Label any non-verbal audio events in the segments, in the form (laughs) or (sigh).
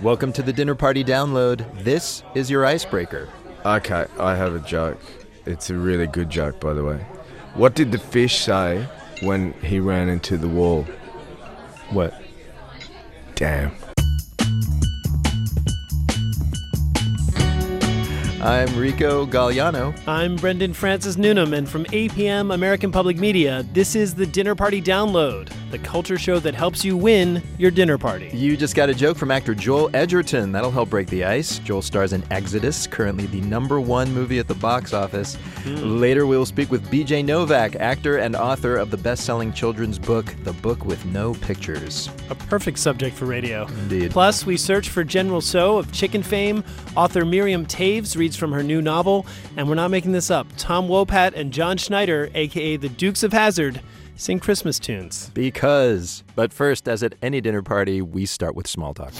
Welcome to the Dinner Party Download. This is your icebreaker. Okay, I have a joke. It's a really good joke, by the way. What did the fish say when he ran into the wall? What? Damn. I'm Rico Galliano. I'm Brendan Francis Newnam, and from APM American Public Media, this is the Dinner Party Download, the culture show that helps you win your dinner party. You just got a joke from actor Joel Edgerton. That'll help break the ice. Joel stars in Exodus, currently the number one movie at the box office. Hmm. Later, we'll speak with BJ Novak, actor and author of the best selling children's book, The Book with No Pictures. A perfect subject for radio. Indeed. Plus, we search for General Tso of chicken fame. Author Miriam Toews reads from her new novel, and we're not making this up. Tom Wopat and John Schneider, aka the Dukes of Hazzard, sing Christmas tunes. Because. But first, as at any dinner party, we start with small talk.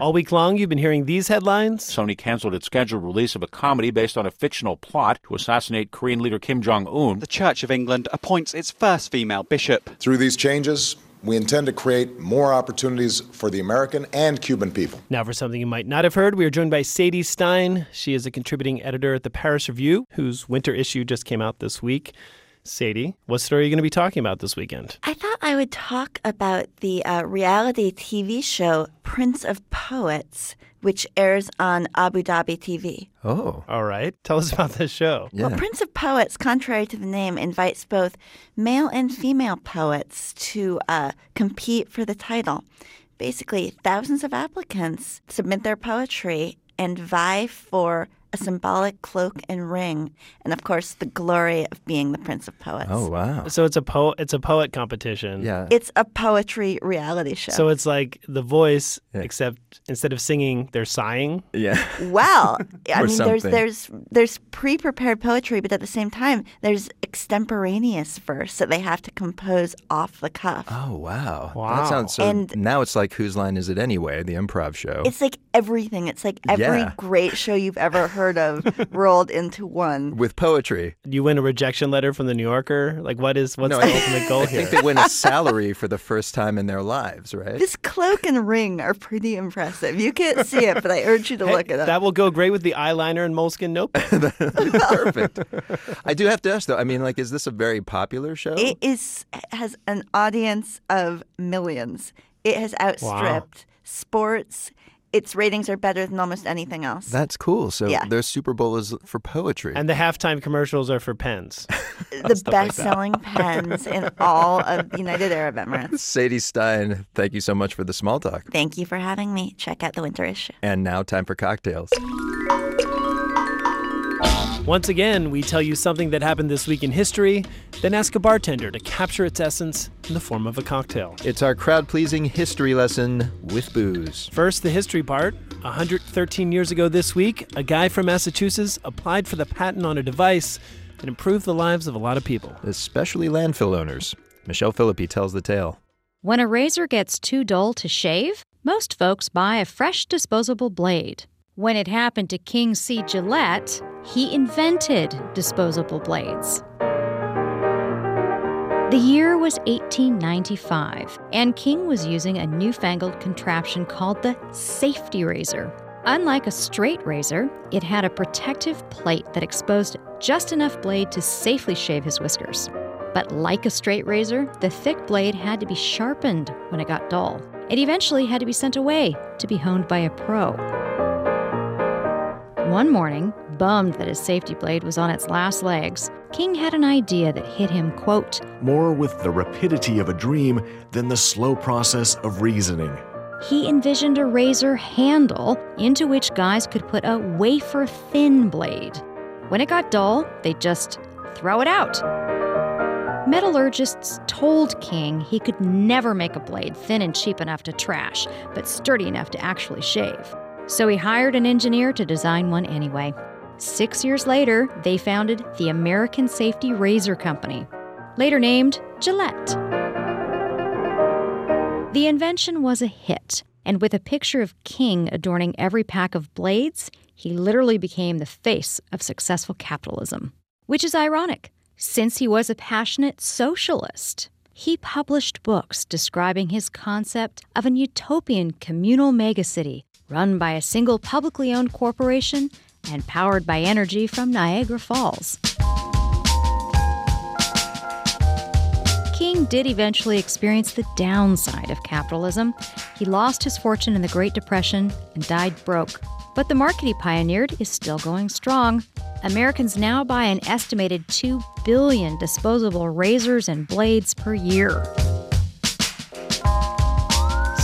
All week long, you've been hearing these headlines. Sony canceled its scheduled release of a comedy based on a fictional plot to assassinate Korean leader Kim Jong un. The Church of England appoints its first female bishop. Through these changes, we intend to create more opportunities for the American and Cuban people. Now, for something you might not have heard, we are joined by Sadie Stein. She is a contributing editor at the Paris Review, whose winter issue just came out this week. Sadie, what story are you going to be talking about this weekend? I thought I would talk about the uh, reality TV show Prince of Poets, which airs on Abu Dhabi TV. Oh, All right, tell us about this show. yeah. Well, Prince of Poets, contrary to the name, invites both male and female poets to uh, compete for the title. Basically, thousands of applicants submit their poetry and vie for a symbolic cloak and ring, and of course, the glory of being the Prince of Poets. Oh, wow. So it's a po- it's a poet competition. Yeah. It's a poetry reality show. So it's like The Voice, Yeah. except instead of singing, they're sighing. yeah. Well, (laughs) I Or mean, there's there's there's pre-prepared poetry, but at the same time, there's extemporaneous verse that they have to compose off the cuff. Oh, wow. Wow. That sounds so. And- now it's like Whose Line Is It Anyway, the improv show. It's like everything. It's like every Yeah. great show you've ever heard (laughs) of (laughs) rolled into one. with poetry. You win a rejection letter from the New Yorker. Like, what is what's No, the I- ultimate goal I here? I think they win a (laughs) salary for the first time in their lives, right? This cloak and ring are pretty impressive. You can't see it, but I urge you to Hey, look it up. that will go great with the eyeliner and moleskin notebook. (laughs) Perfect. I do have to ask though. I mean, like, is this a very popular show? It is has an audience of millions. It has outstripped sports. Its ratings are better than almost anything else. That's cool. So Yeah. their Super Bowl is for poetry. and the halftime commercials are for pens. (laughs) the stuff like best-selling pens in all of the United Arab Emirates. (laughs) Sadie Stein, thank you so much for the small talk. Thank you for having me. Check out the winter issue. And now, time for cocktails. Once again, we tell you something that happened this week in history, then ask a bartender to capture its essence in the form of a cocktail. It's our crowd pleasing history lesson with booze. First, the history part. 113 years ago this week, a guy from Massachusetts applied for the patent on a device that improved the lives of a lot of people. especially landfill owners. Michelle Philippi tells the tale. When a razor gets too dull to shave, most folks buy a fresh disposable blade. When it happened to King C. Gillette, he invented disposable blades. The year was 1895, and King was using a newfangled contraption called the safety razor. Unlike a straight razor, it had a protective plate that exposed just enough blade to safely shave his whiskers. But like a straight razor, the thick blade had to be sharpened when it got dull. It eventually had to be sent away to be honed by a pro. One morning, bummed that his safety blade was on its last legs, King had an idea that hit him, quote, more with the rapidity of a dream than the slow process of reasoning. he envisioned a razor handle into which guys could put a wafer thin blade. When it got dull, they'd just throw it out. Metallurgists told King he could never make a blade thin and cheap enough to trash, but sturdy enough to actually shave. So he hired an engineer to design one anyway. Six years later, they founded the American Safety Razor Company, later named Gillette. The invention was a hit, and with a picture of King adorning every pack of blades, he literally became the face of successful capitalism. Which is ironic, since he was a passionate socialist. he published books describing his concept of an utopian communal megacity run by a single publicly owned corporation and powered by energy from Niagara Falls. King did eventually experience the downside of capitalism. He lost his fortune in the Great Depression and died broke. But the market he pioneered is still going strong. Americans now buy an estimated 2 billion disposable razors and blades per year.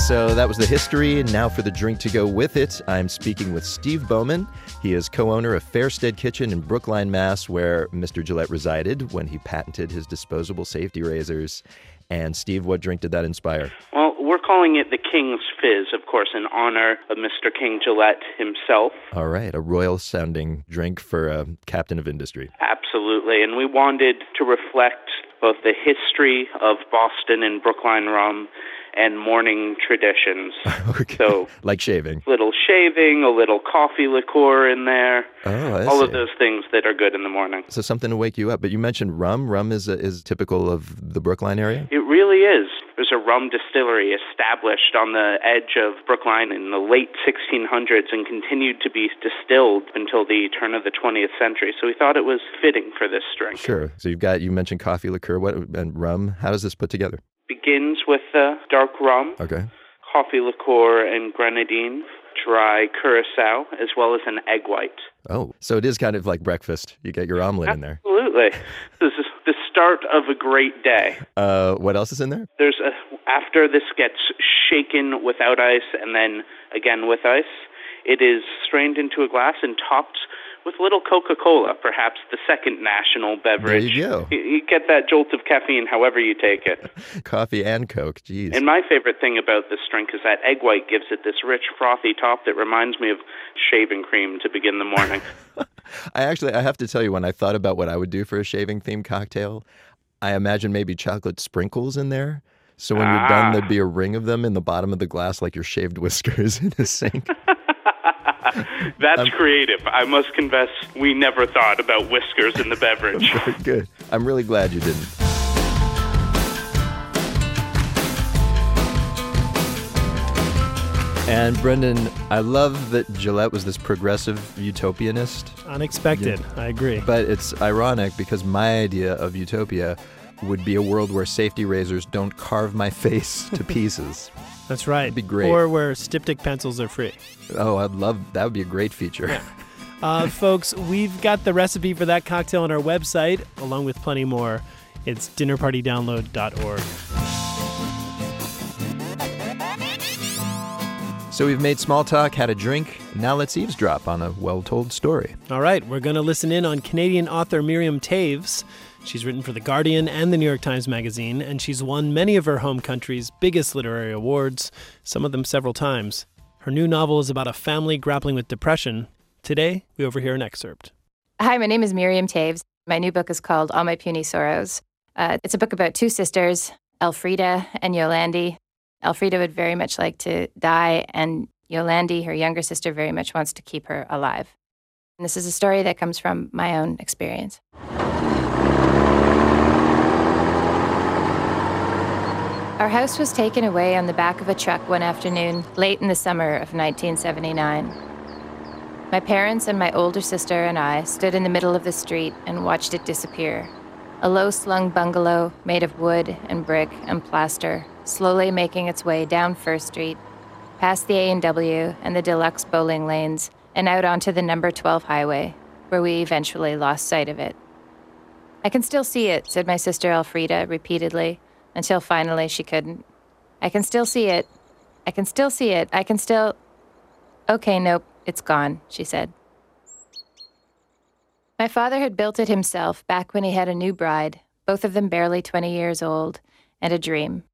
So that was the history, and now for the drink to go with it. I'm speaking with Steve Bowman. He is co owner of Fairstead Kitchen in Brookline, Mass., where Mr. Gillette resided when he patented his disposable safety razors. And Steve, what drink did that inspire? Well, we're calling it the King's Fizz, of course, in honor of Mr. King Gillette himself. All right, a royal sounding drink for a captain of industry. Absolutely. And we wanted to reflect both the history of Boston and Brookline rum and morning traditions. (laughs) okay. So, like shaving. little shaving, a little coffee liqueur in there, Oh, all see. of those things that are good in the morning. So something to wake you up. But you mentioned rum. Rum is is typical of the Brookline area. It really is. There's a rum distillery established on the edge of Brookline in the late 1600s and continued to be distilled until the turn of the 20th century. So we thought it was fitting for this drink. Sure. So you've got you mentioned coffee liqueur. What and rum? How does this put together? Begins with the dark rum, Okay. coffee liqueur, and grenadine, dry curacao, as well as an egg white. Oh, so it is kind of like breakfast. You get your omelet in there. Absolutely. (laughs) This is the start of a great day. Uh, what else is in there? There's a after this gets shaken without ice and then again with ice, it is strained into a glass and topped with little Coca-Cola, perhaps the second national beverage. There you go. You, get that jolt of caffeine however you take it. (laughs) Coffee and Coke. Jeez. And my favorite thing about this drink is that egg white gives it this rich frothy top that reminds me of shaving cream to begin the morning. (laughs) I actually I have to tell you when I thought about what I would do for a shaving themed cocktail, I imagine maybe chocolate sprinkles in there. So when you're done, Ah. there'd be a ring of them in the bottom of the glass, like your shaved (laughs) whiskers in a sink. (laughs) That's creative. I must confess, we never thought about whiskers in the beverage. (laughs) Very good. I'm really glad you didn't. And Brendan, I love that Gillette was this progressive utopianist, Unexpected. I agree. but it's ironic because my idea of utopia would be a world where safety razors don't carve my (laughs) face to pieces. That's right. be great. Or where styptic pencils are free. oh, I'd love that would be a great feature. Uh, (laughs) folks, we've got the recipe for that cocktail on our website, along with plenty more. It's dinnerpartydownload.org. So we've made small talk, had a drink. Now let's eavesdrop on a well-told story. All right, we're going to listen in on Canadian author Miriam Toews. She's written for The Guardian and the New York Times Magazine, and she's won many of her home country's biggest literary awards, some of them several times. Her new novel is about a family grappling with depression. Today, we overhear an excerpt. Hi, my name is Miriam Toews. My new book is called All My Puny Sorrows. Uh, it's a book about two sisters, Elfrida and Yolandi. Elfrida would very much like to die, and Yolandi, her younger sister, very much wants to keep her alive. And this is a story that comes from my own experience. Our house was taken away on the back of a truck one afternoon, late in the summer of 1979. My parents and my older sister and I stood in the middle of the street and watched it disappear. A low slung bungalow made of wood and brick and plaster, slowly making its way down First Street, past the A&W and the deluxe bowling lanes, and out onto the number 12 highway, where we eventually lost sight of it. I can still see it, said my sister Elfrida repeatedly, until finally she couldn't. I can still see it. I can still see it. I can still. Okay, nope, it's gone, she said. My father had built it himself back when he had a new bride, both of them barely 20 years old, and a dream.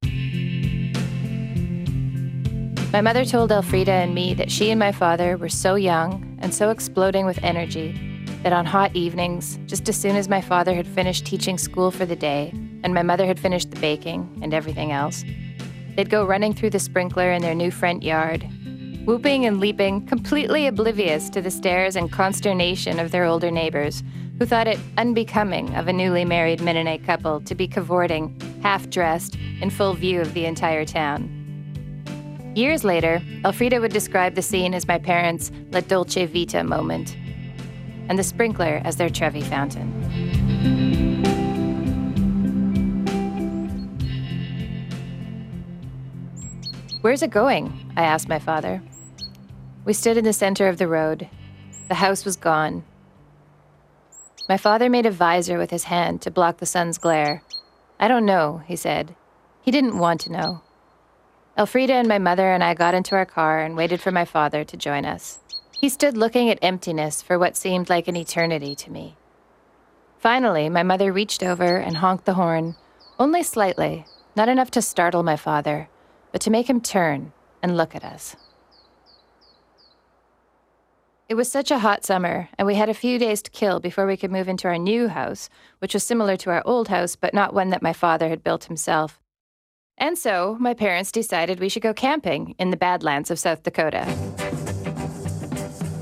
My mother told Elfrida and me that she and my father were so young and so exploding with energy that on hot evenings, just as soon as my father had finished teaching school for the day and my mother had finished the baking and everything else, they'd go running through the sprinkler in their new front yard, whooping and leaping, completely oblivious to the stares and consternation of their older neighbors, who thought it unbecoming of a newly married Mennonite couple to be cavorting half dressed, in full view of the entire town. Years later, Elfrida would describe the scene as my parents' La Dolce Vita moment, and the sprinkler as their Trevi fountain. Where's it going? I asked my father. We stood in the center of the road. The house was gone. My father made a visor with his hand to block the sun's glare. I don't know, he said. He didn't want to know. Elfrida and my mother and I got into our car and waited for my father to join us. He stood looking at emptiness for what seemed like an eternity to me. Finally, my mother reached over and honked the horn, only slightly, not enough to startle my father, but to make him turn and look at us. It was such a hot summer, and we had a few days to kill before we could move into our new house, which was similar to our old house, but not one that my father had built himself. And so, my parents decided we should go camping in the Badlands of South Dakota.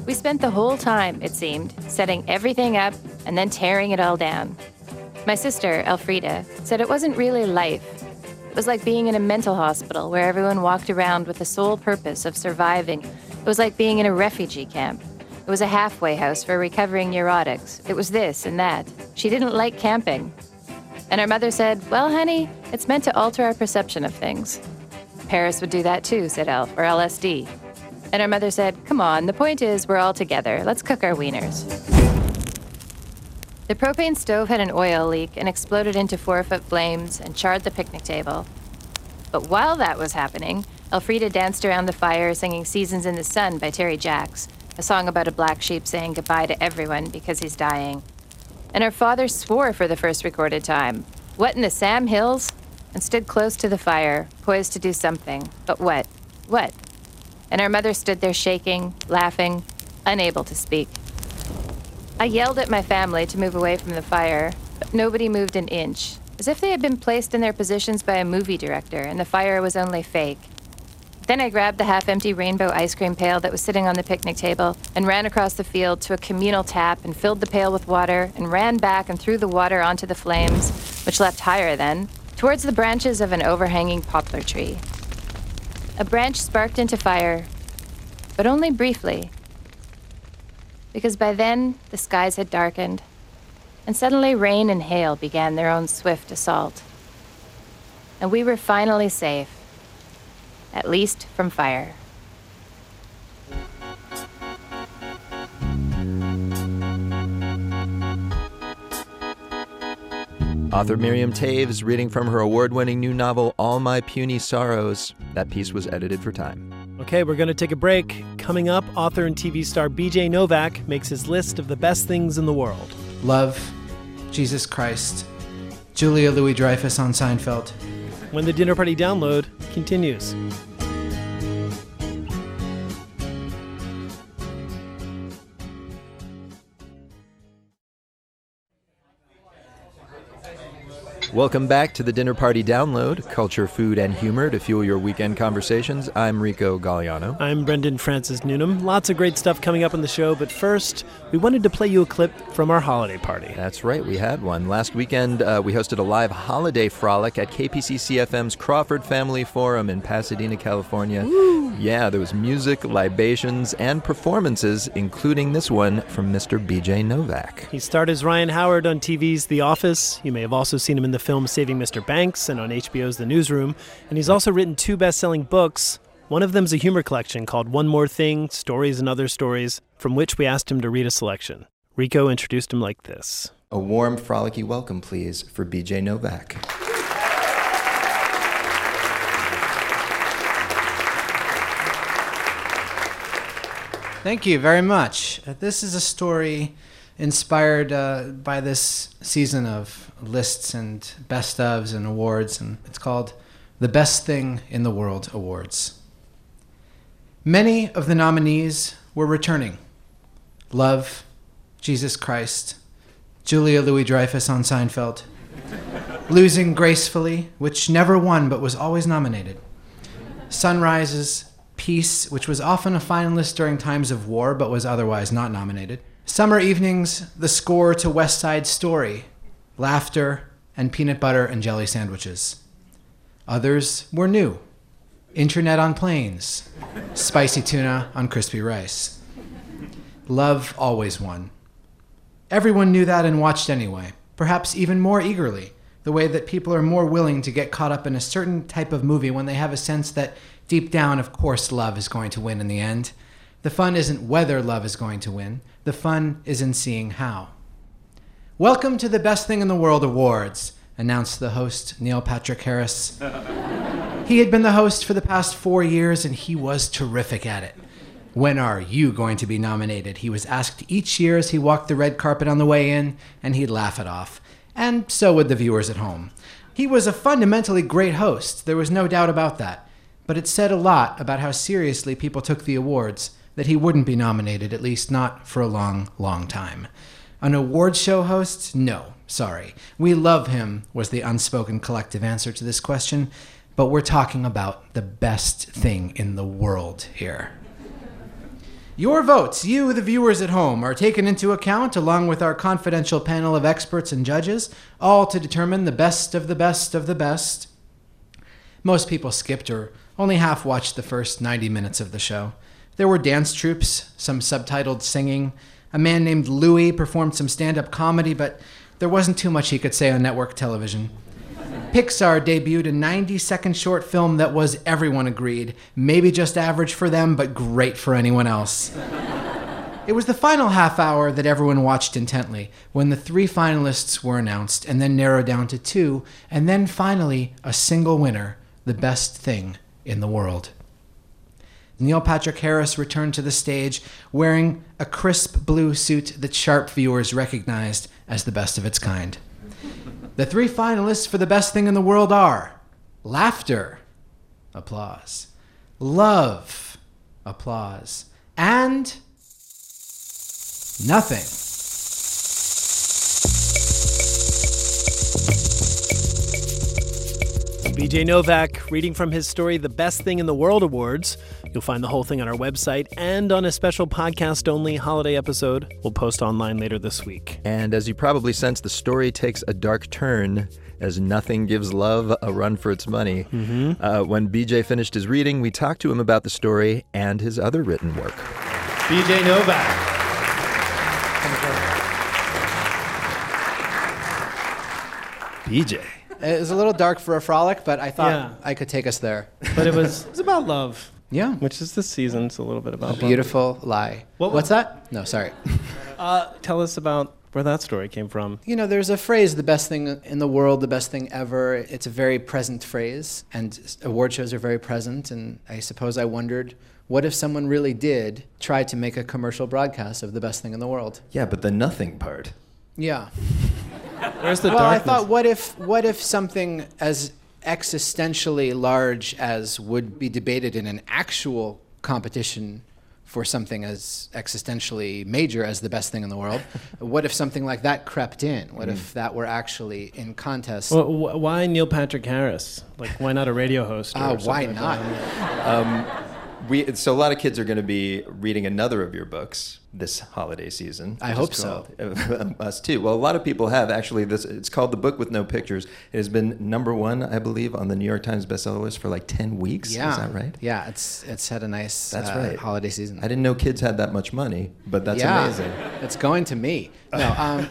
We spent the whole time, it seemed, setting everything up and then tearing it all down. My sister, Elfrida, said it wasn't really life, it was like being in a mental hospital where everyone walked around with the sole purpose of surviving. It was like being in a refugee camp. It was a halfway house for recovering neurotics. It was this and that. She didn't like camping. And her mother said, Well, honey, it's meant to alter our perception of things. Paris would do that too, said Elf, or LSD. And her mother said, Come on, the point is we're all together. Let's cook our wieners. The propane stove had an oil leak and exploded into four foot flames and charred the picnic table. But while that was happening, Elfrida danced around the fire singing Seasons in the Sun by Terry Jacks, a song about a black sheep saying goodbye to everyone because he's dying. And her father swore for the first recorded time. What in the Sam Hills? And stood close to the fire, poised to do something. But what? What? And her mother stood there shaking, laughing, unable to speak. I yelled at my family to move away from the fire, but nobody moved an inch, as if they had been placed in their positions by a movie director and the fire was only fake. Then I grabbed the half empty rainbow ice cream pail that was sitting on the picnic table and ran across the field to a communal tap and filled the pail with water and ran back and threw the water onto the flames, which leapt higher then, towards the branches of an overhanging poplar tree. A branch sparked into fire, but only briefly, because by then the skies had darkened, and suddenly rain and hail began their own swift assault. And we were finally safe, at least from fire. Author Miriam Toews reading from her award winning new novel, All My Puny Sorrows. That piece was edited for time. Okay, we're going to take a break. Coming up, author and TV star BJ Novak makes his list of the best things in the world love, Jesus Christ, Julia Louis Dreyfus on Seinfeld. When the dinner party download continues. Welcome back to the Dinner Party Download, culture, food, and humor to fuel your weekend conversations. I'm Rico Galliano. I'm Brendan Francis Newnam. Lots of great stuff coming up on the show, but first, we wanted to play you a clip from our holiday party. That's right, we had one. Last weekend, uh, we hosted a live holiday frolic at KPCC FM's Crawford Family Forum in Pasadena, California. Woo. Yeah, there was music, libations, and performances, including this one from Mr. BJ Novak. He starred as Ryan Howard on TV's The Office. You may have also seen him in the film Saving Mr. Banks and on HBO's The Newsroom. And he's also written two best selling books. One of them's a humor collection called One More Thing Stories and Other Stories, from which we asked him to read a selection. Rico introduced him like this A warm, frolicky welcome, please, for BJ Novak. Thank you very much. Uh, this is a story inspired uh, by this season of lists and best ofs and awards, and it's called the Best Thing in the World Awards. Many of the nominees were returning Love, Jesus Christ, Julia Louis Dreyfus on Seinfeld, (laughs) Losing Gracefully, which never won but was always nominated, Sunrises, Peace, which was often a finalist during times of war but was otherwise not nominated, Summer Evenings, the score to West Side Story, Laughter, and peanut butter and jelly sandwiches. Others were new internet on planes, spicy tuna on crispy rice. Love always won. Everyone knew that and watched anyway, perhaps even more eagerly, the way that people are more willing to get caught up in a certain type of movie when they have a sense that deep down, of course, love is going to win in the end. The fun isn't whether love is going to win, the fun is in seeing how. Welcome to the Best Thing in the World Awards, announced the host, Neil Patrick Harris. (laughs) he had been the host for the past four years and he was terrific at it. When are you going to be nominated? He was asked each year as he walked the red carpet on the way in, and he'd laugh it off. And so would the viewers at home. He was a fundamentally great host, there was no doubt about that. But it said a lot about how seriously people took the awards that he wouldn't be nominated, at least not for a long, long time. An award show host? No, sorry. We love him, was the unspoken collective answer to this question, but we're talking about the best thing in the world here. Your votes, you, the viewers at home, are taken into account along with our confidential panel of experts and judges, all to determine the best of the best of the best. Most people skipped or only half watched the first 90 minutes of the show. There were dance troupes, some subtitled singing. A man named Louis performed some stand up comedy, but there wasn't too much he could say on network television. Pixar debuted a 90 second short film that was, everyone agreed, maybe just average for them, but great for anyone else. It was the final half hour that everyone watched intently when the three finalists were announced and then narrowed down to two, and then finally a single winner the best thing in the world. Neil Patrick Harris returned to the stage wearing a crisp blue suit that sharp viewers recognized as the best of its kind. The three finalists for the best thing in the world are laughter, applause, love, applause, and nothing. BJ Novak reading from his story, The Best Thing in the World Awards. You'll find the whole thing on our website and on a special podcast only holiday episode we'll post online later this week. And as you probably sense, the story takes a dark turn as nothing gives love a run for its money. Mm-hmm. Uh, when BJ finished his reading, we talked to him about the story and his other written work. BJ Novak. BJ. It was a little dark for a frolic, but I thought Yeah. I could take us there. But it was (laughs) it was about love. Yeah. Which is the season. It's a little bit about A beautiful lie. What- What's that? No, sorry. (laughs) Uh, tell us about where that story came from. You know, there's a phrase, the best thing in the world, the best thing ever. It's a very present phrase, and award shows are very present. And I suppose I wondered, what if someone really did try to make a commercial broadcast of the best thing in the world? Yeah, but the nothing part. Yeah. Where's the well, I thought, what if, what if something as existentially large as would be debated in an actual competition for something as existentially major as the best thing in the world? (laughs) what if something like that crept in? What if that were actually in contest? Well, wh- why Neil Patrick Harris? Like, why not a radio host? or Ah, why not? like Um, we so a lot of kids are going to be reading another of your books this holiday season. I hope so. (laughs) Us too. Well, a lot of people have actually. This it's called the book with no pictures. It has been number one, I believe, on the New York Times bestseller list for like ten weeks. yeah. is that right? Yeah, it's it's had a nice That's uh, right. holiday season. I didn't know kids had that much money, but that's yeah, amazing. It's going to me. No, (laughs) um,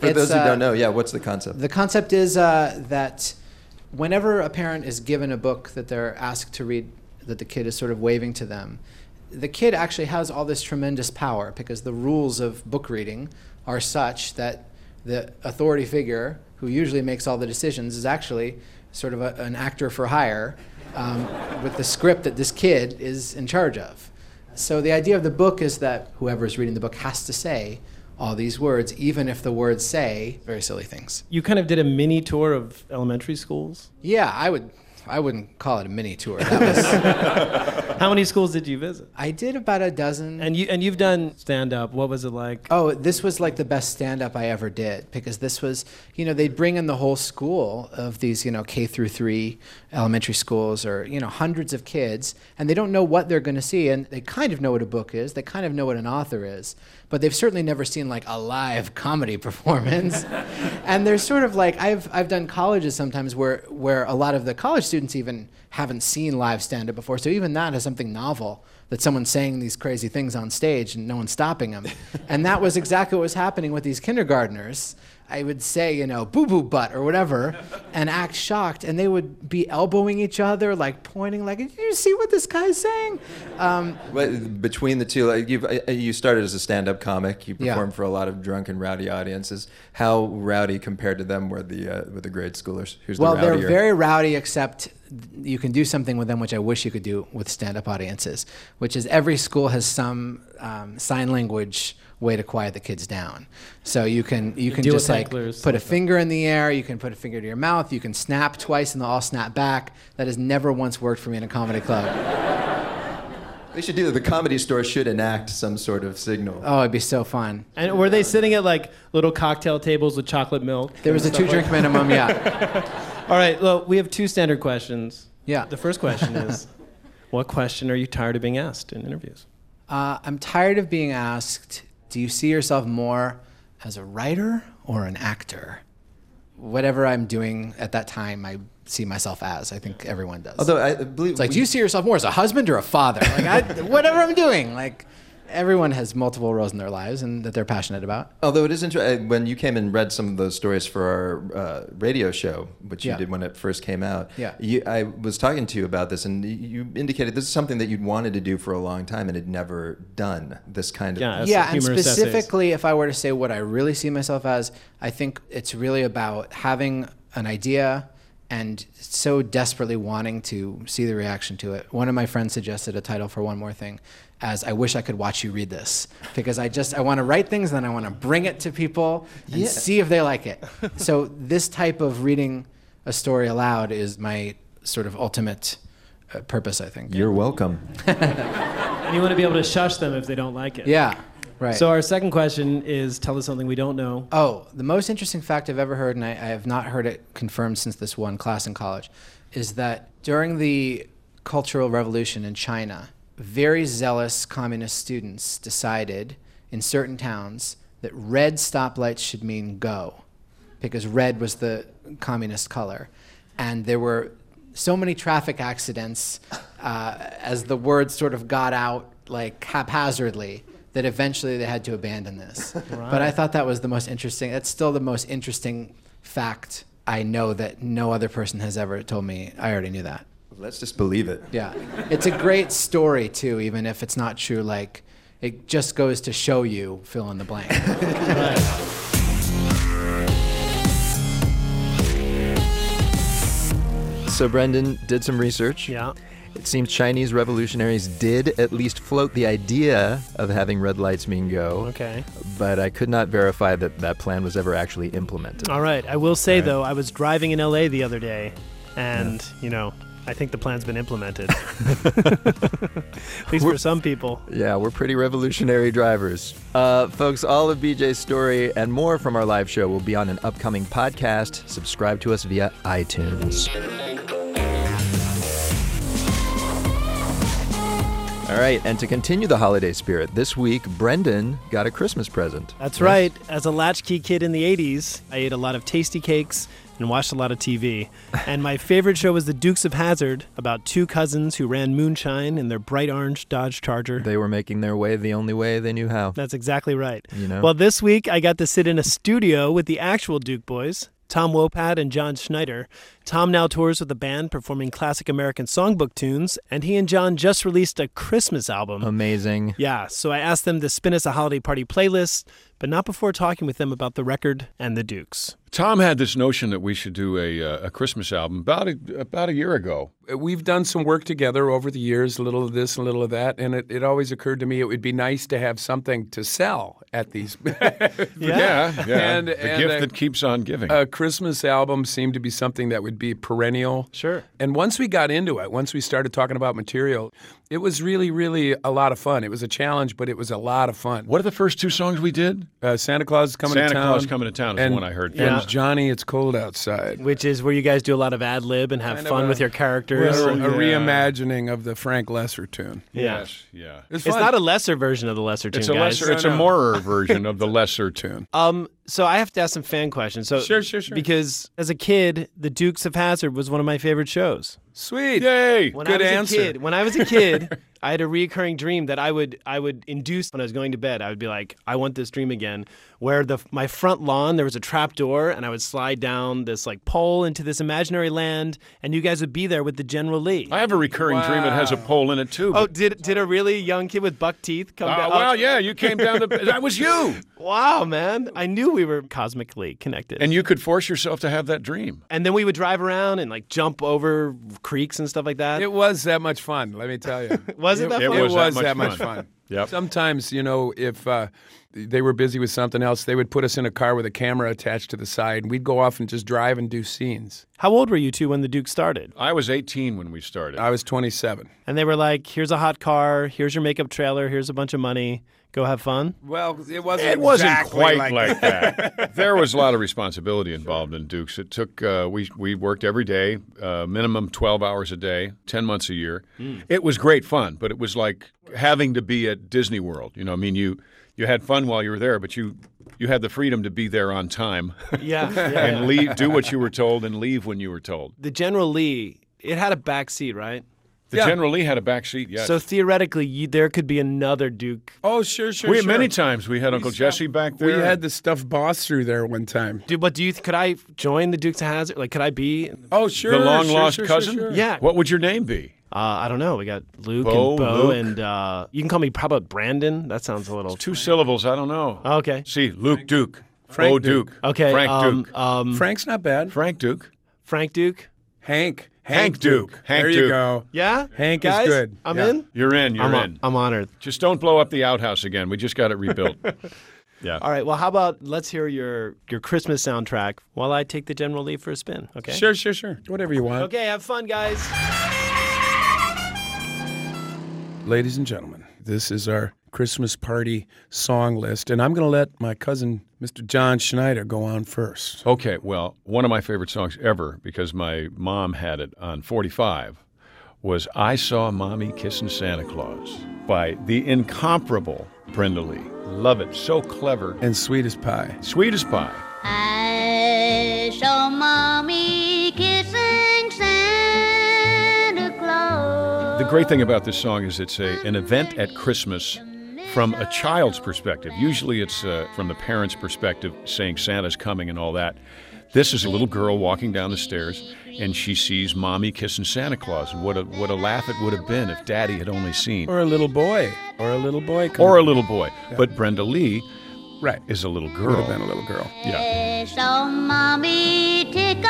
For those who uh, don't know, yeah, what's the concept? The concept is uh, that whenever a parent is given a book that they're asked to read, that the kid is sort of waving to them, the kid actually has all this tremendous power because the rules of book reading are such that the authority figure who usually makes all the decisions is actually sort of a, an actor for hire um, with the script that this kid is in charge of. So the idea of the book is that whoever is reading the book has to say all these words, even if the words say very silly things. You kind of did a mini tour of elementary schools. Yeah, I would I wouldn't call it a mini tour. (laughs) That was How many schools did you visit? I did about a dozen. And you and you've done stand up. What was it like? Oh, this was like the best stand up I ever did because this was, you know, they'd bring in the whole school of these, you know, K through 3 elementary schools or, you know, hundreds of kids and they don't know what they're going to see and they kind of know what a book is, they kind of know what an author is, but they've certainly never seen like a live (laughs) comedy performance. and they're sort of like I've I've done colleges sometimes where where a lot of the college students even haven't seen live stand up before. So even that is something novel that someone's saying these crazy things on stage and no one's stopping them. and that was exactly what was happening with these kindergartners. I would say, you know, boo boo butt or whatever, and act shocked. And they would be elbowing each other, like pointing, like, did you see what this guy's saying? Um, But between the two, like you've, uh, you started as a stand-up comic. You Yeah. performed for a lot of drunken, rowdy audiences. How rowdy compared to them were the uh, were the grade schoolers? Who's well, the they're very rowdy, except you can do something with them, which I wish you could do with stand-up audiences, which is every school has some um, sign language way to quiet the kids down. So you can you can just like hecklers put a that. finger in the air, you can put a finger to your mouth, you can snap twice and they'll all snap back. That has never once worked for me in a comedy club. (laughs) They should do that. The comedy store should enact some sort of signal. Oh, it'd be so fun. And were they sitting at like little cocktail tables with chocolate milk? There was a two-drink like- minimum, yeah. (laughs) All right. Well, we have two standard questions. Yeah. The first question is, what question are you tired of being asked in interviews? Uh, I'm tired of being asked, do you see yourself more as a writer or an actor? Whatever I'm doing at that time, I see myself as. I think everyone does. Although I believe it's like, we- do you see yourself more as a husband or a father? Like, I, (laughs) whatever I'm doing, like, everyone has multiple roles in their lives and that they're passionate about. Although it is interesting, when you came and read some of those stories for our uh, radio show, which you Yeah. did when it first came out, Yeah. you, I was talking to you about this, and you indicated this is something that you'd wanted to do for a long time and had never done. This kind of Yeah, yeah, and specifically, if I were to say what I really see myself as, I think it's really about having an idea and so desperately wanting to see the reaction to it. One of my friends suggested a title for one more thing as I wish I could watch you read this because I just I want to write things and then I want to bring it to people and Yeah. see if they like it. so this type of reading a story aloud is my sort of ultimate uh, purpose, I think. You're welcome. (laughs) And you want to be able to shush them if they don't like it. Yeah, right. So our second question is, tell us something we don't know. Oh, the most interesting fact I've ever heard, and I, I have not heard it confirmed since this one class in college, is that during the Cultural Revolution in China, very zealous communist students decided in certain towns that red stoplights should mean go, because red was the communist color. And there were so many traffic accidents uh, as the word sort of got out like haphazardly that eventually they had to abandon this. (laughs) But I thought that was the most interesting. That's still the most interesting fact I know that no other person has ever told me. I already knew that. Let's just believe it. Yeah. It's a great story too, even if it's not true. Like it just goes to show you fill in the blank. (laughs) So Brendan did some research. Yeah. It seems Chinese revolutionaries did at least float the idea of having red lights mean go. Okay. But I could not verify that that plan was ever actually implemented. All right. I will say All right. though, I was driving in LA the other day, and you know, I think the plan's been implemented. (laughs) At least for some people. Yeah, we're pretty revolutionary drivers. Uh, folks, all of BJ's story and more from our live show will be on an upcoming podcast. Subscribe to us via iTunes. All right, and to continue the holiday spirit, this week Brendan got a Christmas present. That's right. As a latchkey kid in the 80s, I ate a lot of tasty cakes and watched a lot of TV. and my favorite show was The Dukes of Hazzard, about two cousins who ran moonshine in their bright orange Dodge Charger. They were making their way the only way they knew how. That's exactly right. You know? Well, this week I got to sit in a studio with the actual Duke boys, Tom Wopat and John Schneider. Tom now tours with the band performing classic American songbook tunes, and he and John just released a Christmas album. Amazing. Yeah, so I asked them to spin us a holiday party playlist, but not before talking with them about the record and the Dukes. Tom had this notion that we should do a, uh, a Christmas album about a, about a year ago. We've done some work together over the years, a little of this, a little of that, and it, it always occurred to me it would be nice to have something to sell at these. (laughs) Yeah, yeah. (laughs) And, The and gift a- that keeps on giving. A Christmas album seemed to be something that would be perennial. Sure. And once we got into it, once we started talking about material, it was really, really a lot of fun. It was a challenge, but it was a lot of fun. What are the first two songs we did? Uh, Santa Claus is coming Santa to town. Claus Coming to Town is the and, one I heard And first. Johnny, it's cold outside. Which is where you guys do a lot of ad lib and have Kind fun a- with your characters. A, and- a reimagining of the Frank Loesser tune. Yeah. Yes, yeah. It's, It's not a lesser version of the lesser tune, It's a guys. lesser, it's a more version of the lesser tune. Um, so I have to ask some fan questions. So Sure, sure, sure. Because as a kid, The Dukes of Hazzard was one of my favorite shows. Sweet. Yay! When Good I was answer. a kid, when I was a kid, (laughs) I had a recurring dream that I would I would induce when I was going to bed. I would be like, I want this dream again, where the my front lawn there was a trap door, and I would slide down this like pole into this imaginary land, and you guys would be there with the General Lee. I have a recurring dream that has a pole in it too. Oh, did did a really young kid with buck teeth come Uh, down? well, yeah, you came down the. That was you. (laughs) Wow, man! I knew we were cosmically connected. And you could force yourself to have that dream. And then we would drive around and like jump over creeks and stuff like that. It was that much fun, let me tell you. (laughs) Was it that it, fun? It was was, that that, much much fun. fun. Yep. Sometimes, you know, if uh, they were busy with something else, they would put us in a car with a camera attached to the side, and we'd go off and just drive and do scenes. How old were you two when the Duke started? I was 18 when we started. I was 27. And they were like, "Here's a hot car. Here's your makeup trailer. Here's a bunch of money. Go have fun." Well, it wasn't. It wasn't quite like, like, that. there was a lot of (laughs) responsibility involved in Dukes. It took uh, we we worked every day, uh, minimum twelve hours a day, ten months a year. It was great fun, but it was like having to be at Disney World. You know, I mean, you you had fun while you were there, but you you had the freedom to be there on time Yeah, yeah, (laughs) and yeah. leave, do what you were told, and leave when you were told. The General Lee, it had a back seat, right? The Yeah. General Lee had a back seat. Yes. So theoretically, you, there could be another Duke. Oh, sure, sure. we sure. many times we had Uncle Jesse back there. We had the stuffed boss through there one time. Dude, but do you could I join the Dukes of Hazzard? Like, could I be? Oh, sure. the long sure, lost sure, sure, cousin. sure. Yeah. What would your name be? Uh, I don't know. We got Luke Bo, and Bo, Luke. and uh, you can call me. How about Brandon? That sounds a little. Two syllables. I don't know. Okay. See, Luke Duke. Frank oh, Duke. Duke. Okay. Frank um, Duke. Um, Frank's not bad. Frank Duke. Frank Duke. Hank. Hank Duke. Hank there Duke. you go. Yeah. Hank is Guys, good. I'm Yeah. in. You're in. You're I'm, in. I'm honored. Just don't blow up the outhouse again. We just got it rebuilt. (laughs) yeah. All right. Well, how about let's hear your your Christmas soundtrack while I take the General Lee for a spin. Okay. Sure, sure, sure. Whatever you want. Okay. Have fun, guys. Ladies and gentlemen, this is our Christmas party song list, and I'm going to let my cousin, Mr. John Schneider, go on first. Okay. Well, one of my favorite songs ever, because my mom had it on 45, was I Saw Mommy Kissing Santa Claus by the incomparable Brenda Lee. Love it. So clever. And sweet as pie. Sweet as pie. I saw mommy kissing Santa Claus. The great thing about this song is it's a, an event at Christmas from a child's perspective. Usually it's uh, from the parent's perspective, saying Santa's coming and all that. This is a little girl walking down the stairs, and she sees mommy kissing Santa Claus. And what a, what a laugh it would have been if daddy had only seen. Or a little boy. Or a little boy. coming- Or a little boy. But Brenda Lee right. is a little girl. Would girl. have been a little girl. Yeah. I saw mommy tickle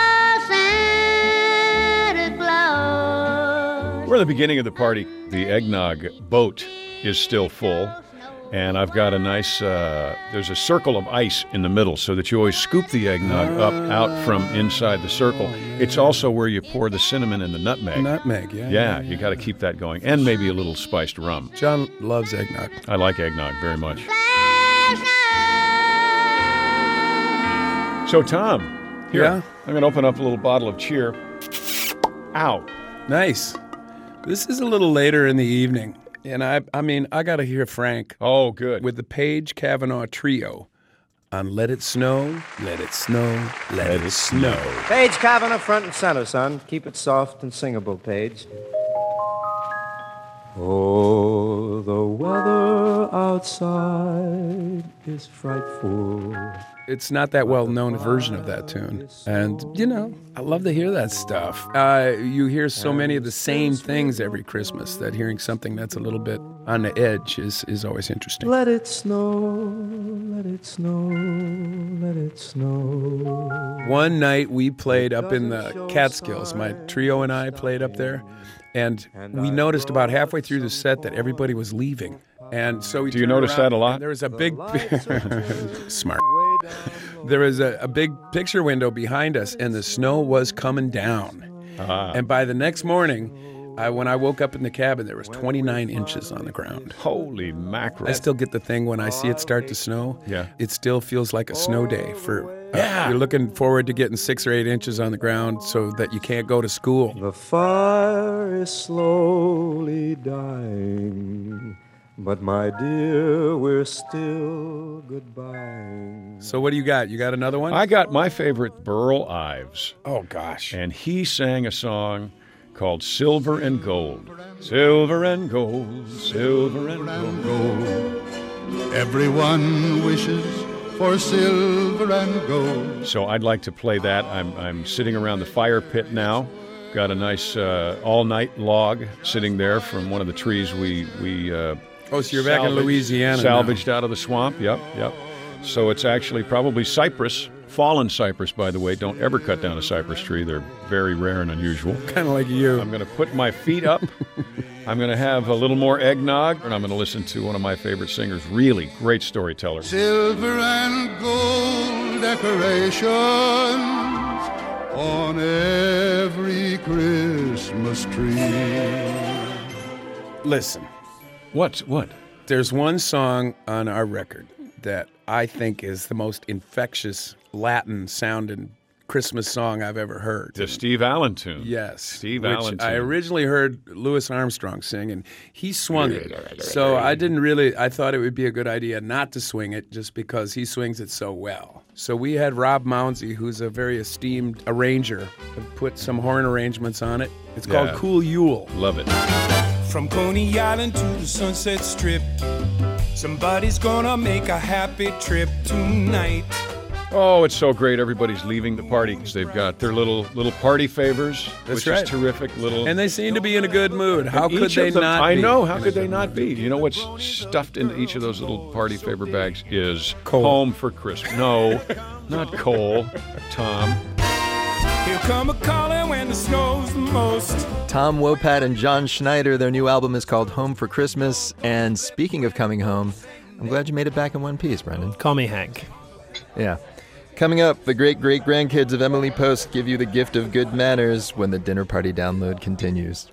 Santa Claus. We're in the beginning of the party. The eggnog boat is still full. And I've got a nice, uh, there's a circle of ice in the middle so that you always scoop the eggnog up out from inside the circle. It's also where you pour the cinnamon and the nutmeg. Nutmeg, yeah. Yeah, you got to keep that going. And maybe a little spiced rum. John loves eggnog. I like eggnog very much. So, Tom, here, Yeah? I'm going to open up a little bottle of cheer. Ow. Nice. This is a little later in the evening, and I, I mean, I got to hear Frank Oh, good. with the Page Cavanaugh Trio on "Let It Snow, Let It Snow, Let, It Snow." Page Cavanaugh, front and center, son. Keep it soft and singable, Page. Oh, the weather outside is frightful. it's not that well known version of that tune. And, you know, I love to hear that stuff. Uh, you hear so many of the same things every Christmas that hearing something that's a little bit on the edge is, is always interesting. Let it snow, let it snow, let it snow. One night we played up in the Catskills. My trio and I played up there, and we noticed about halfway through the set that everybody was leaving. And so we Do you notice that a lot? There was a big (laughs) smart. There was a, a big picture window behind us, and the snow was coming down. Ah. And by the next morning, I, when I woke up in the cabin, there was 29 inches on the ground. Holy mackerel! I still get the thing when I see it start to snow. Yeah. It still feels like a snow day for. Uh, Yeah. You're looking forward to getting six or eight inches on the ground so that you can't go to school. The fire is slowly dying, but my dear, we're still goodbye. So what do you got? You got another one? I got my favorite, Burl Ives. Oh gosh. And he sang a song called Silver and Gold. Silver and gold, silver and gold. Everyone wishes for silver and gold. So I'd like to play that. I'm, I'm sitting around the fire pit now. Got a nice uh, all night log sitting there from one of the trees we we. Uh, Oh, so you're back in salvaged- now. Salvaged out of the swamp. Yep, yep. So it's actually probably cypress, fallen cypress, by the way. Don't ever cut down a cypress tree. They're very rare and unusual. Kind of like you. I'm going to put my feet up. (laughs) I'm going to have a little more eggnog, and I'm going to listen to one of my favorite singers. Really great storyteller. Silver and gold decorations on every Christmas tree. Listen. What? What? There's one song on our record that I think is the most infectious Latin sounding Christmas song I've ever heard. The Steve Allen tune. Yes. Steve which Allen I originally heard Louis Armstrong sing, and he swung it. So I didn't really, I thought it would be a good idea not to swing it just because he swings it so well. So we had Rob Mounsey, who's a very esteemed arranger, put some horn arrangements on it. It's Yeah. called Cool Yule. Love it. From Coney Island to the Sunset Strip, somebody's gonna make a happy trip tonight. Oh, it's so great. Everybody's leaving the party because they've got their little little party favors, That's which right. is terrific. Little And they seem to be in a good mood. How And could they them- not I be know. How could they good not be? You know what's stuffed into each of those little party favor bags is home for Christmas. No, not coal, Tom. Here come a calling when the snow's the most. Tom Wopat and John Schneider. Their new album is called Home for Christmas. And speaking of coming home, I'm glad you made it back in one piece, Brendan. Call me Hank. Yeah. Coming up, the great great grandkids of Emily Post give you the gift of good manners when the dinner party download continues.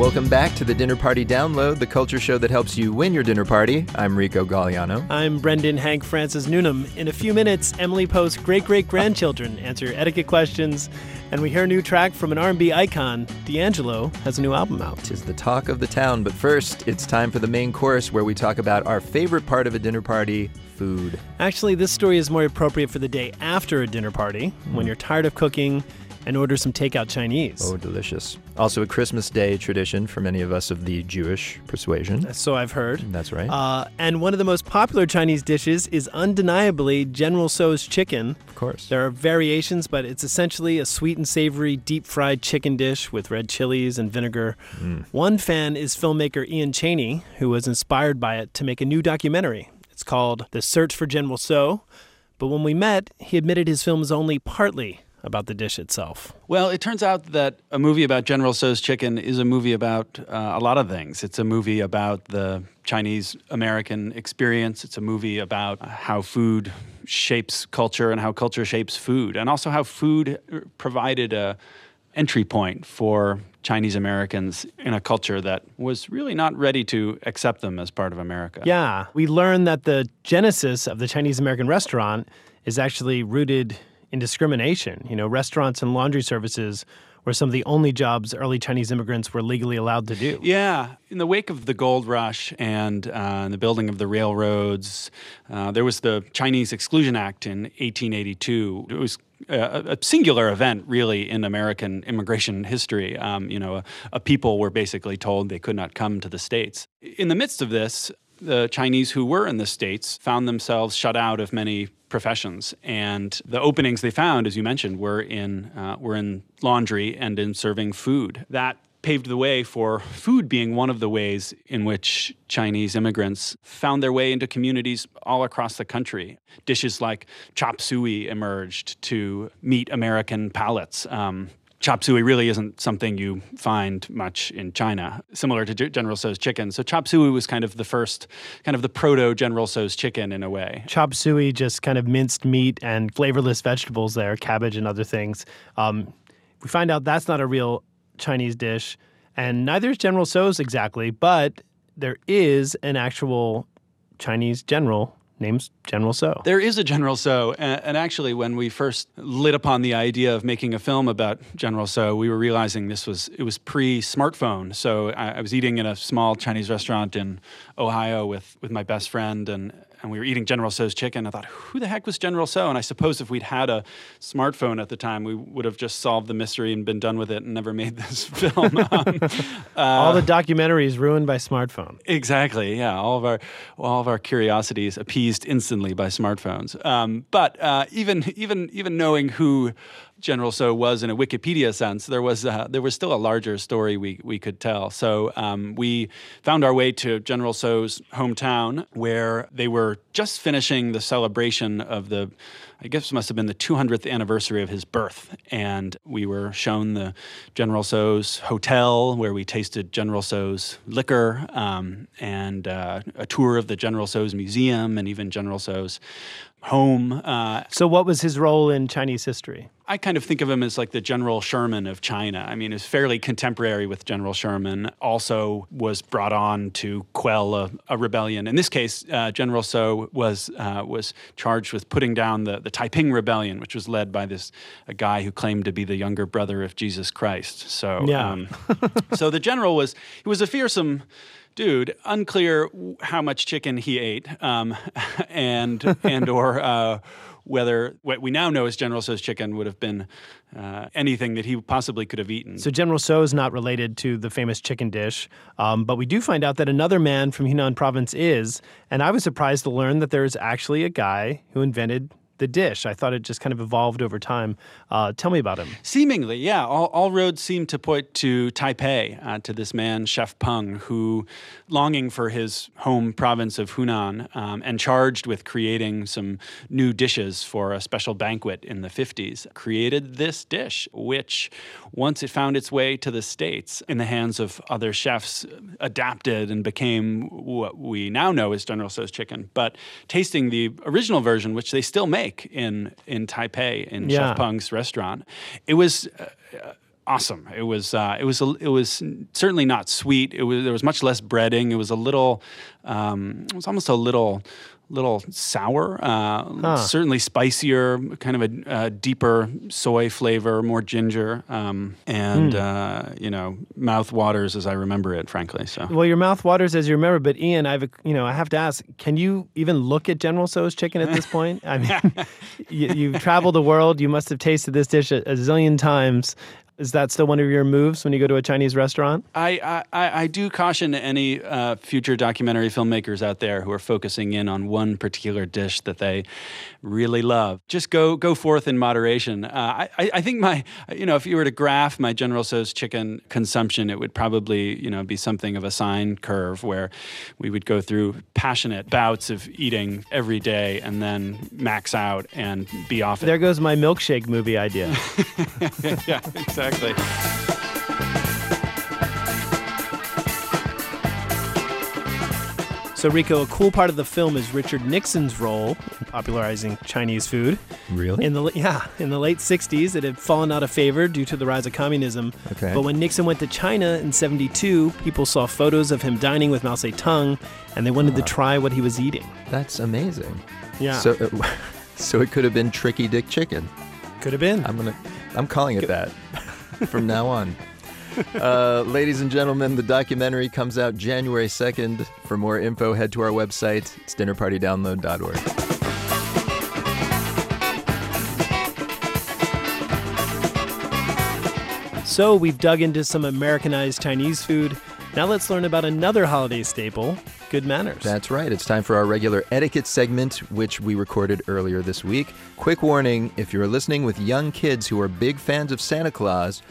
Welcome back to the Dinner Party Download, the culture show that helps you win your dinner party. I'm Rico Gagliano. I'm Brendan Hank Francis Newnam. In a few minutes, Emily Post's great great grandchildren answer etiquette questions, and we hear a new track from an R&B icon. D'Angelo has a new album out. Tis the talk of the town, but first, it's time for the main course where we talk about our favorite part of a dinner party food. Actually, this story is more appropriate for the day after a dinner party when hmm. you're tired of cooking and order some takeout Chinese. Oh, delicious. Also, a Christmas Day tradition for many of us of the Jewish persuasion. So I've heard. That's right. Uh, and one of the most popular Chinese dishes is undeniably General Tso's chicken. Of course. There are variations, but it's essentially a sweet and savory deep fried chicken dish with red chilies and vinegar. Mm. One fan is filmmaker Ian Cheney, who was inspired by it to make a new documentary. It's called The Search for General Tso. But when we met, he admitted his film is only partly about the dish itself. Well, it turns out that a movie about General Tso's chicken is a movie about uh, a lot of things. It's a movie about the Chinese American experience. It's a movie about how food shapes culture and how culture shapes food, and also how food provided a entry point for Chinese Americans in a culture that was really not ready to accept them as part of America. Yeah, we learned that the genesis of the Chinese American restaurant is actually rooted in discrimination. You know, restaurants and laundry services were some of the only jobs early Chinese immigrants were legally allowed to do. Yeah. In the wake of the gold rush and uh, the building of the railroads, uh, there was the Chinese Exclusion Act in 1882. It was a, a singular event, really, in American immigration history. Um, you know, a, a people were basically told they could not come to the States. In the midst of this, the Chinese who were in the States found themselves shut out of many professions. And the openings they found, as you mentioned, were in, uh, were in laundry and in serving food. That paved the way for food being one of the ways in which Chinese immigrants found their way into communities all across the country. Dishes like chop suey emerged to meet American palates. Um, chop suey really isn't something you find much in China, similar to General Tso's chicken. So chop suey was kind of the first, kind of the proto General Tso's chicken in a way. Chop suey, just kind of minced meat and flavorless vegetables there, cabbage and other things. Um, we find out that's not a real Chinese dish, and neither is General Tso's exactly, but there is an actual Chinese general named General Tso. There is a General Tso. and, actually, when we first lit upon the idea of making a film about General Tso, we were realizing this was it was pre-smartphone. So I, I was eating in a small Chinese restaurant in Ohio with with my best friend, and and we were eating General Tso's chicken. I thought, who the heck was General Tso? And I suppose if we'd had a smartphone at the time, we would have just solved the mystery and been done with it and never made (laughs) this film. um, uh, all the documentaries ruined by smartphone. Exactly. Yeah. All of our all of our curiosities appeased instantly by smartphones. Um, but uh, even even even knowing who General Tso was in a Wikipedia sense, there was uh, there was still a larger story we we could tell. So um, we found our way to General Tso's hometown, where they were just finishing the celebration of the, I guess must have been the 200th anniversary of his birth, and we were shown the General Tso's hotel, where we tasted General Tso's liquor, um, and uh, a tour of the General Tso's museum, and even General Tso's home. Uh, so, what was his role in Chinese history? I kind of think of him as like the General Sherman of China. I mean, he's fairly contemporary with General Sherman. Also, was brought on to quell a, a rebellion. In this case, uh, General Tso was uh, was charged with putting down the the Taiping Rebellion, which was led by this a guy who claimed to be the younger brother of Jesus Christ. So, yeah. um, (laughs) so the general was he was a fearsome dude. Unclear how much chicken he ate, um, (laughs) and and or uh, whether what we now know as General Tso's chicken would have been uh, anything that he possibly could have eaten. So General Tso is not related to the famous chicken dish, um, but we do find out that another man from Hunan province is, and I was surprised to learn that there is actually a guy who invented the dish. I thought it just kind of evolved over time. Uh, tell me about him. Seemingly, yeah. All, all roads seem to point to Taipei, uh, to this man, Chef Peng, who, longing for his home province of Hunan um, and charged with creating some new dishes for a special banquet in the 50s, created this dish, which, once it found its way to the States in the hands of other chefs, adapted and became what we now know as General Tso's chicken. But tasting the original version, which they still make, in in Taipei in Yeah. Chef Peng's restaurant. It was. Uh, Awesome. It was. Uh, it was. A, it was certainly not sweet. It was. There was much less breading. It was a little. Um, it was almost a little, little sour. Uh, Huh. Certainly spicier. Kind of a, uh deeper soy flavor, more ginger, um, and Hmm. uh, you know, mouth waters as I remember it. Frankly, so. Well, your mouth waters as you remember, but Ian, I've you know I have to ask: Can you even look at General Tso's chicken at this point? I mean, (laughs) you, you've traveled the world. You must have tasted this dish a, a zillion times. Is that still one of your moves when you go to a Chinese restaurant? I, I, I do caution any uh, future documentary filmmakers out there who are focusing in on one particular dish that they really love. Just go go forth in moderation. Uh, I, I think my you know if you were to graph my General Tso's chicken consumption, it would probably you know be something of a sine curve where we would go through passionate bouts of eating every day and then max out and be off it. There goes my milkshake movie idea. (laughs) yeah, exactly. So, Rico, a cool part of the film is Richard Nixon's role in popularizing Chinese food. Really? In the yeah, in the late '60s, it had fallen out of favor due to the rise of communism. Okay. But when Nixon went to China in '72, people saw photos of him dining with Mao Zedong, and they wanted to try what he was eating. That's amazing. Yeah. So, uh, (laughs) so it could have been Tricky Dick Chicken. Could have been. I'm gonna. I'm calling it that. (laughs) from now on. Uh, ladies and gentlemen, the documentary comes out January 2nd. For more info, head to our website. It's dinnerpartydownload.org. So we've dug into some Americanized Chinese food. Now let's learn about another holiday staple, good manners. That's right. It's time for our regular etiquette segment, which we recorded earlier this week. Quick warning if you're listening with young kids who are big fans of Santa Claus,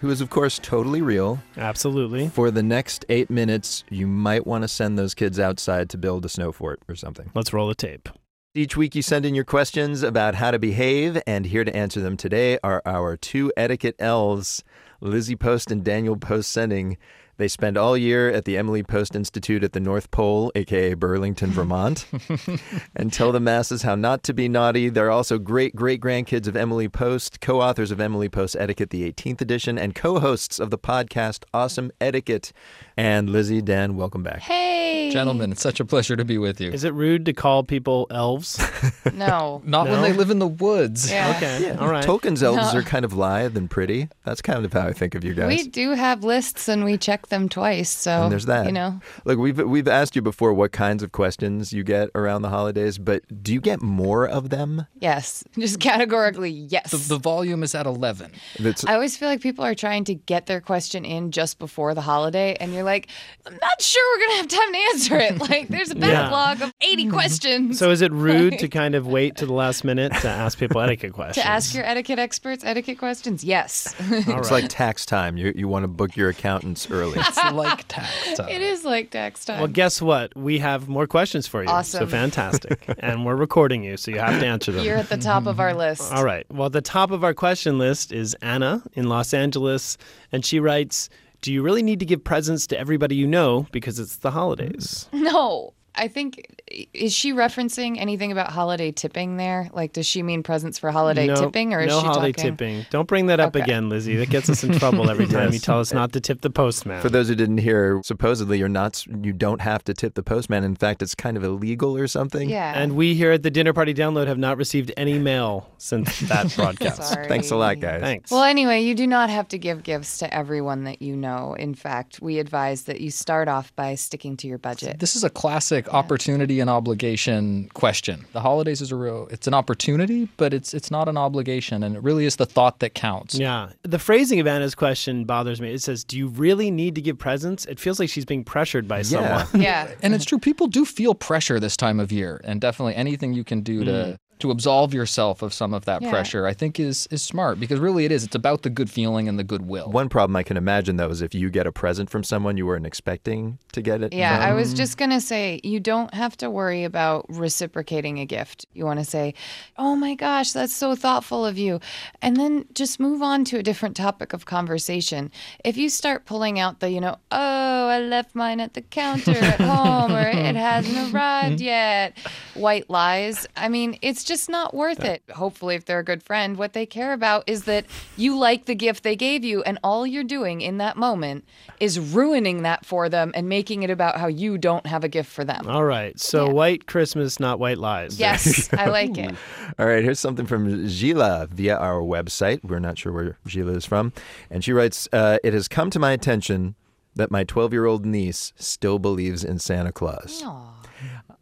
who is, of course, totally real, Absolutely. for the next eight minutes, you might want to send those kids outside to build a snow fort or something. Let's roll the tape. Each week, you send in your questions about how to behave, and here to answer them today are our two etiquette elves, Lizzie Post and Daniel Post Senning. They spend all year at the Emily Post Institute at the North Pole, aka Burlington, Vermont, (laughs) and tell the masses how not to be naughty. They're also great great grandkids of Emily Post, co authors of Emily Post Etiquette, the 18th edition, and co hosts of the podcast Awesome Etiquette. And Lizzie, Dan, welcome back. Hey! Gentlemen, it's such a pleasure to be with you. Is it rude to call people elves? (laughs) No. Not No? when they live in the woods. Yeah. Okay. All right. Tolkien's elves No. are kind of lithe and pretty. That's kind of how I think of you guys. We do have lists and we check them twice. So, and there's that. You know, Look, we've we've asked you before what kinds of questions you get around the holidays, but do you get more of them? yes. (laughs) Just categorically, yes. The, the volume is at 11. That's I always feel like people are trying to get their question in just before the holiday, and you're like, I'm not sure we're going to have time to answer it. (laughs) Like, there's a Yeah. backlog of 80 mm-hmm. questions. So is it (laughs) rude to kind of wait to the last minute to ask people etiquette questions? to ask your etiquette experts etiquette questions? Yes. it's like tax time. You you want to book your accountants early. It's like tax (laughs) time. it is like tax time. Well, guess what? We have more questions for you. Awesome. So fantastic. (laughs) and we're recording you, so you have to answer them. You're at the top of our list. All right. Well, the top of our question list is Anna in Los Angeles, and she writes, "Do you really need to give presents to everybody you know because it's the holidays?" (laughs) No. I think is she referencing anything about holiday tipping there? Like, does she mean presents for holiday no, tipping, or is no she holiday talking? tipping? Don't bring that up Okay. again, Lizzie. That gets us in trouble every (laughs) time you tell us not to tip the postman. For those who didn't hear, supposedly you're not you don't have to tip the postman. In fact, it's kind of illegal or something. Yeah. And we here at the Dinner Party Download have not received any mail since (laughs) that broadcast. Sorry. Thanks a lot, guys. Thanks. Well, anyway, you do not have to give gifts to everyone that you know. In fact, we advise that you start off by sticking to your budget. This is a classic opportunity and obligation question. The holidays is a real it's an opportunity, but it's it's not an obligation and it really is the thought that counts. Yeah. The phrasing of Anna's question bothers me. It says, Do you really need to give presents? It feels like she's being pressured by someone. Yeah. And it's true people do feel pressure this time of year and definitely anything you can do to mm. To absolve yourself of some of that Yeah. pressure I think is is smart because really it is it's about the good feeling and the goodwill. One problem I can imagine though is if you get a present from someone you weren't expecting to get it. Yeah, I was just going to say you don't have to worry about reciprocating a gift. You want to say, "Oh my gosh, that's so thoughtful of you." And then just move on to a different topic of conversation. If you start pulling out the, you know, "Oh, I left mine at the counter at home or it (laughs) hasn't arrived yet," white lies, I mean, it's just not worth it. Hopefully, if they're a good friend, what they care about is that you like the gift they gave you and all you're doing in that moment is ruining that for them and making it about how you don't have a gift for them. All right. So white Christmas, not white lies. Yes, I like it. (laughs) All right, here's something from Gila via our website. We're not sure where Gila is from. And she writes uh, It has come to my attention that my 12 year old niece still believes in Santa Claus.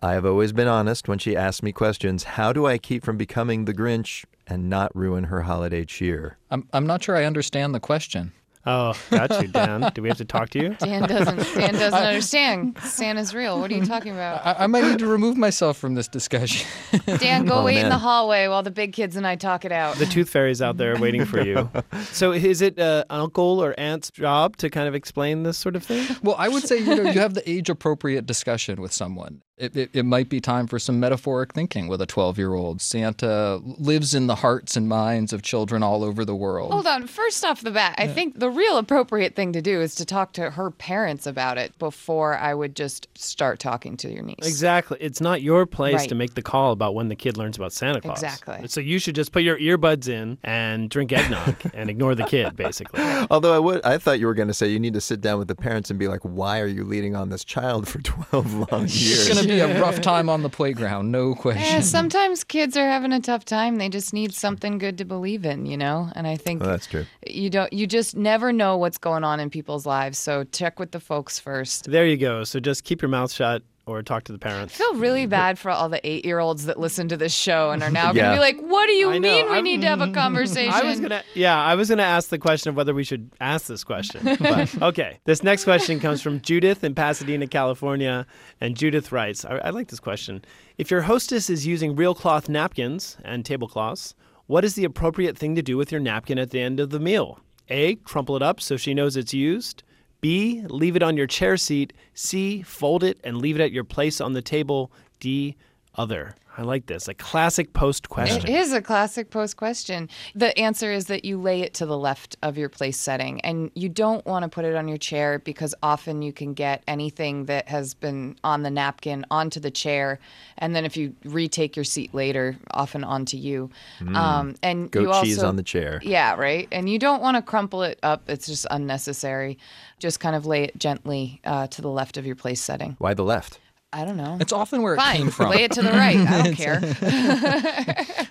I have always been honest when she asks me questions. How do I keep from becoming the Grinch and not ruin her holiday cheer? I'm I'm not sure I understand the question. Oh, got you, Dan. Do we have to talk to you? (laughs) Dan doesn't Dan doesn't understand. Santa's real. What are you talking about? I, I might need to remove myself from this discussion. (laughs) Dan, go Oh, wait in the hallway while the big kids and I talk it out. The tooth fairy's out there waiting for you. (laughs) So is it uh, uncle or aunt's job to kind of explain this sort of thing? Well, I would say you know you have the age appropriate discussion with someone. It, it, it might be time for some metaphoric thinking with a 12 year old. Santa lives in the hearts and minds of children all over the world. Hold on. First off the bat, I think the real appropriate thing to do is to talk to her parents about it before I would just start talking to your niece. Exactly. It's not your place Right. to make the call about when the kid learns about Santa Claus. Exactly. So you should just put your earbuds in and drink eggnog (laughs) and ignore the kid, basically. Although I would, I thought you were going to say you need to sit down with the parents and be like, "Why are you leading on this child for (laughs) 12 long years?" It's to to be a (laughs) rough time on the playground, no question. Yeah, sometimes kids are having a tough time. They just need something good to believe in, you know? And I think Well, that's true. you don't you just never know what's going on in people's lives. So check with the folks first. There you go. So just keep your mouth shut or talk to the parents. I feel really bad for all the eight year olds that listen to this show and are now Yeah. gonna be like, What do you I know, mean we I'm- need to have a conversation? (laughs) I was gonna, yeah, I was gonna ask the question of whether we should ask this question. But (laughs) okay, this next question comes from Judith in Pasadena, California, and Judith writes, I, I like this question. If your hostess is using real cloth napkins and tablecloths, what is the appropriate thing to do with your napkin at the end of the meal? A. Crumple it up so she knows it's used. B. Leave it on your chair seat. C. Fold it and leave it at your place on the table. D. Other. I like this. A classic post question. It is a classic post question. The answer is that you lay it to the left of your place setting and you don't want to put it on your chair because often you can get anything that has been on the napkin onto the chair and then if you retake your seat later, often onto you. Mm. Um, and Goat you also, cheese on the chair. Yeah, right. And you don't want to crumple it up. It's just unnecessary. Just kind of lay it gently uh, to the left of your place setting. Why the left? I don't know. It's often where it Fine. came from. Lay it to the right. I don't (laughs) care. (laughs)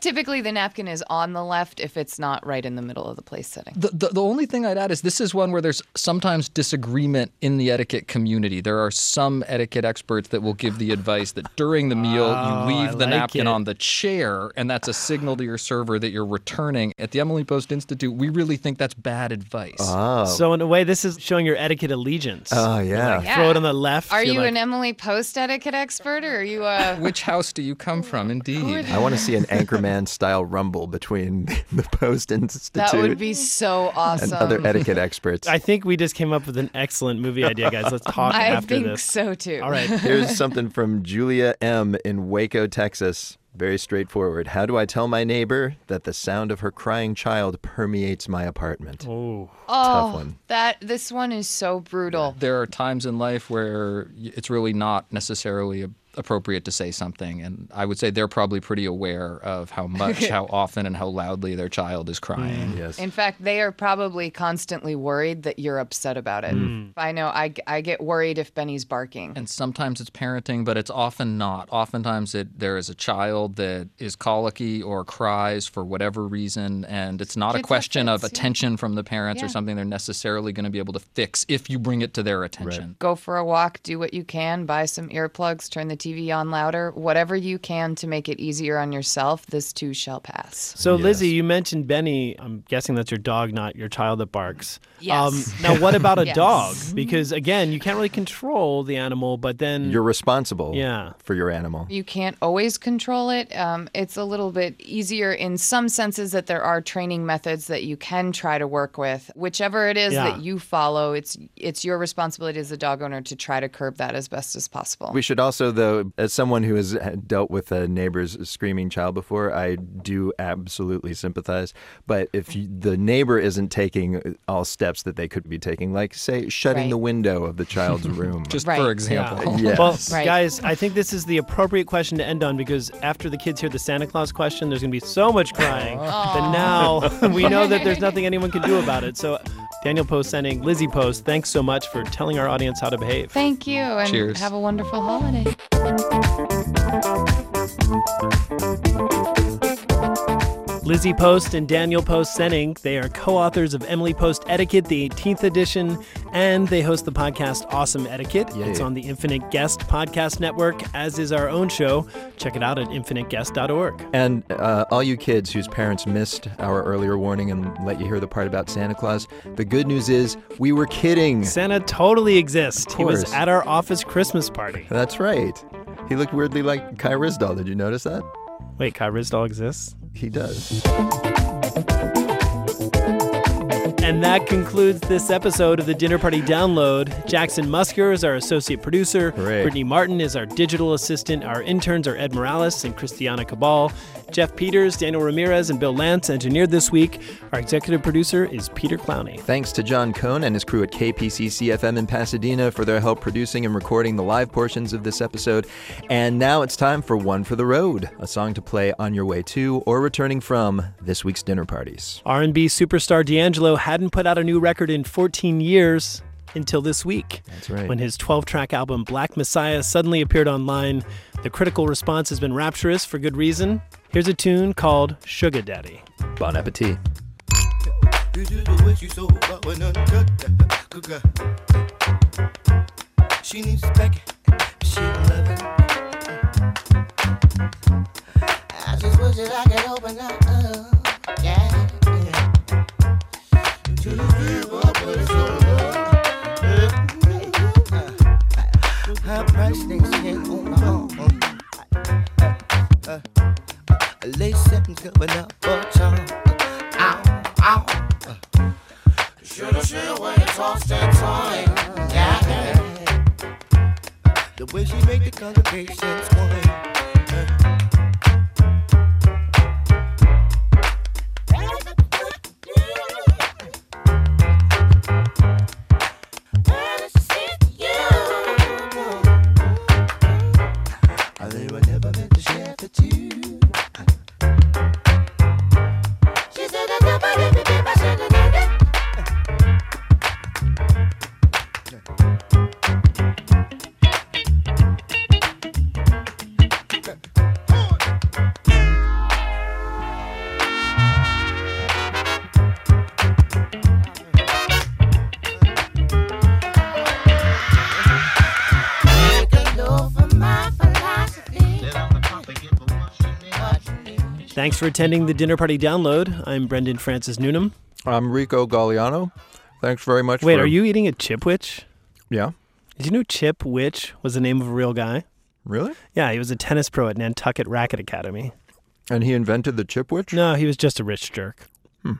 Typically, the napkin is on the left if it's not right in the middle of the place setting. The, the, the only thing I'd add is this is one where there's sometimes disagreement in the etiquette community. There are some etiquette experts that will give the advice that during the meal Oh, you leave I the like napkin it. on the chair, and that's a signal to your server that you're returning. At the Emily Post Institute, we really think that's bad advice. Oh. So in a way, this is showing your etiquette allegiance. Oh, yeah. like, Yeah. Throw it on the left. Are you're you like, an Emily Post etiquette expert or are you a. (laughs) Which house do you come from, indeed? I want to see an (laughs) Anchorman style rumble between (laughs) the Post Institute That would be so awesome. and other etiquette experts. I think we just came up with an excellent movie idea, guys. Let's talk about it. I after think this. so too. All right. Here's something from Julia M. in Waco, Texas. Very straightforward. How do I tell my neighbor that the sound of her crying child permeates my apartment? Oh, tough Oh, one. that this one is so brutal. There are times in life where it's really not necessarily a- appropriate to say something, and I would say they're probably pretty aware of how much, (laughs) how often, and how loudly their child is crying. Yes. In fact, they are probably constantly worried that you're upset about it. Mm. I know I, I get worried if Benny's barking. And sometimes it's parenting, but it's often not. Oftentimes, it, there is a child that is colicky or cries for whatever reason, and it's not Kids a have question of fits, yeah. attention from the parents Yeah. or something they're necessarily going to be able to fix if you bring it to their attention. Go for a walk, do what you can, buy some earplugs, turn the TV on louder, whatever you can to make it easier on yourself. This too shall pass. So, Lizzie, you mentioned Benny. I'm guessing that's your dog, not your child that barks. Um, Yes. now, what about a (laughs) Yes. dog? Because, again, you can't really control the animal, but then. You're responsible Yeah. for your animal. You can't always control it. Um, it's a little bit easier in some senses that there are training methods that you can try to work with. Whichever it is Yeah. that you follow, it's it's your responsibility as a dog owner to try to curb that as best as possible. We should also, though, as someone who has dealt with a neighbor's screaming child before, I do absolutely sympathize. But if you, the neighbor isn't taking all steps that they could be taking, like, say, shutting Right. the window of the child's (laughs) room. Just Right. for example. (laughs) Yes. Well, Right. guys, I think this is the appropriate question to end on because after the kids hear the Santa Claus question, there's going to be so much crying that now (laughs) we know that there's nothing anyone can do about it. So, Daniel Post Senning Lizzie Post, thanks so much for telling our audience how to behave. Thank you, and Cheers. have a wonderful holiday. Lizzie Post and Daniel Post Senning, they are co authors of Emily Post Etiquette, the 18th edition, and they host the podcast Awesome Etiquette. It's on the Infinite Guest Podcast Network, as is our own show. Check it out at infiniteguest.org. And uh, all you kids whose parents missed our earlier warning and let you hear the part about Santa Claus, the good news is we were kidding. Santa totally exists. He was at our office Christmas party. That's right. He looked weirdly like Kai Ryssdal. Did you notice that? Wait, Kai Ryssdal exists? He does. And that concludes this episode of the Dinner Party Download. Jackson Musker is our associate producer. Brittany Martin is our digital assistant. Our interns are Ed Morales and Christiana Cabal. Jeff Peters, Daniel Ramirez, and Bill Lance engineered this week. Our executive producer is Peter Clowney. Thanks to John Cohn and his crew at KPCC FM in Pasadena for their help producing and recording the live portions of this episode. And now it's time for One for the Road, a song to play on your way to or returning from this week's dinner parties. R&B superstar D'Angelo hadn't put out a new record in 14 years. until this week. That's right. When his 12 track album Black Messiah suddenly appeared online, the critical response has been rapturous for good reason. Here's a tune called Sugar Daddy. Bon appetit. She needs back, she love it. I just wish that I could open up, yeah, yeah. Her price things can't hold my own. Uh, uh, late sentence coming up for charm. Ow, ow. Uh, shoulda, shoulda, when it's all stand time. Yeah, yeah. The way she make the congregation swing. Thanks for attending the Dinner Party Download. I'm Brendan Francis Newnam. I'm Rico Gagliano. Thanks very much. Wait, for- are you eating a Chipwich? Yeah. Did you know Chip Witch was the name of a real guy? Really? Yeah, he was a tennis pro at Nantucket Racket Academy. And he invented the Chipwich? No, he was just a rich jerk. Hmm.